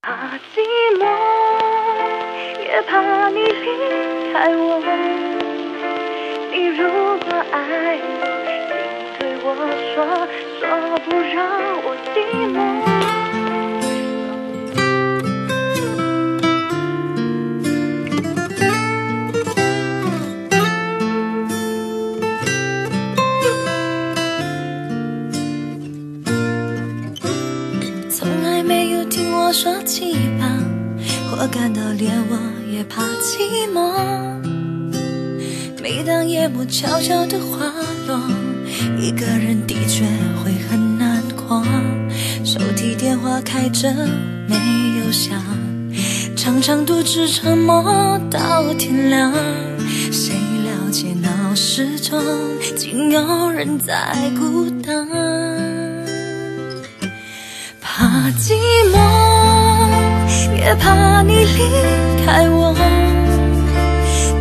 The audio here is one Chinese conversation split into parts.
怕寂寞，也怕你离开我。你如果爱我，请对我说，说不让我寂寞。我说起吧，我感到连我也怕寂寞。每当夜幕悄悄的滑落，一个人的确会很难过。手提电话开着没有响，常常独自沉默到天亮。谁了解闹市中竟有人在孤单？怕寂寞。别怕你离开我。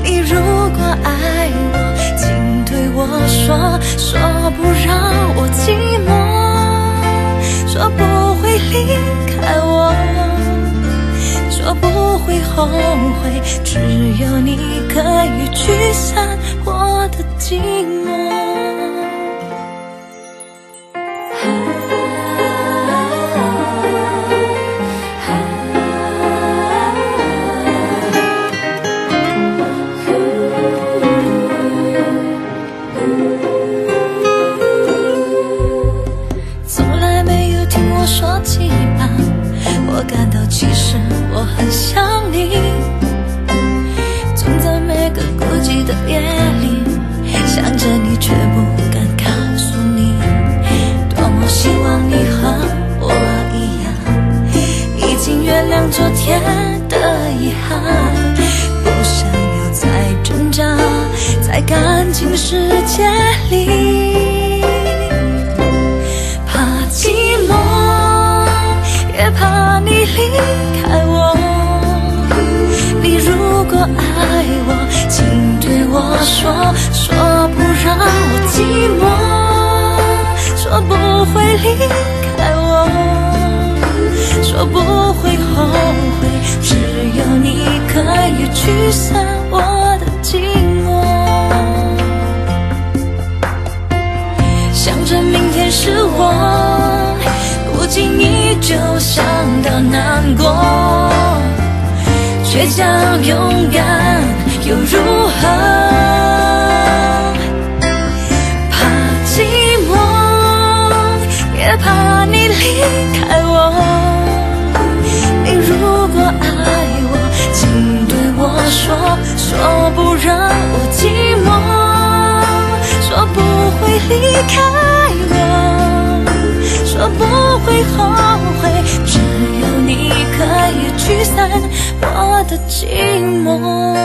你如果爱我，请对我说，说不让我寂寞，说不会离开我，说不会后悔。只有你可以驱散我的寂寞。的夜里，想着你却不敢告诉你，多么希望你和我一样，已经原谅昨天的遗憾，不想要再挣扎，在感情世界里。离开我，说不会后悔，只有你可以驱散我的寂寞，想着明天是我，不经意就想到难过，倔强勇敢又如何？会后悔，只有你可以驱散我的寂寞。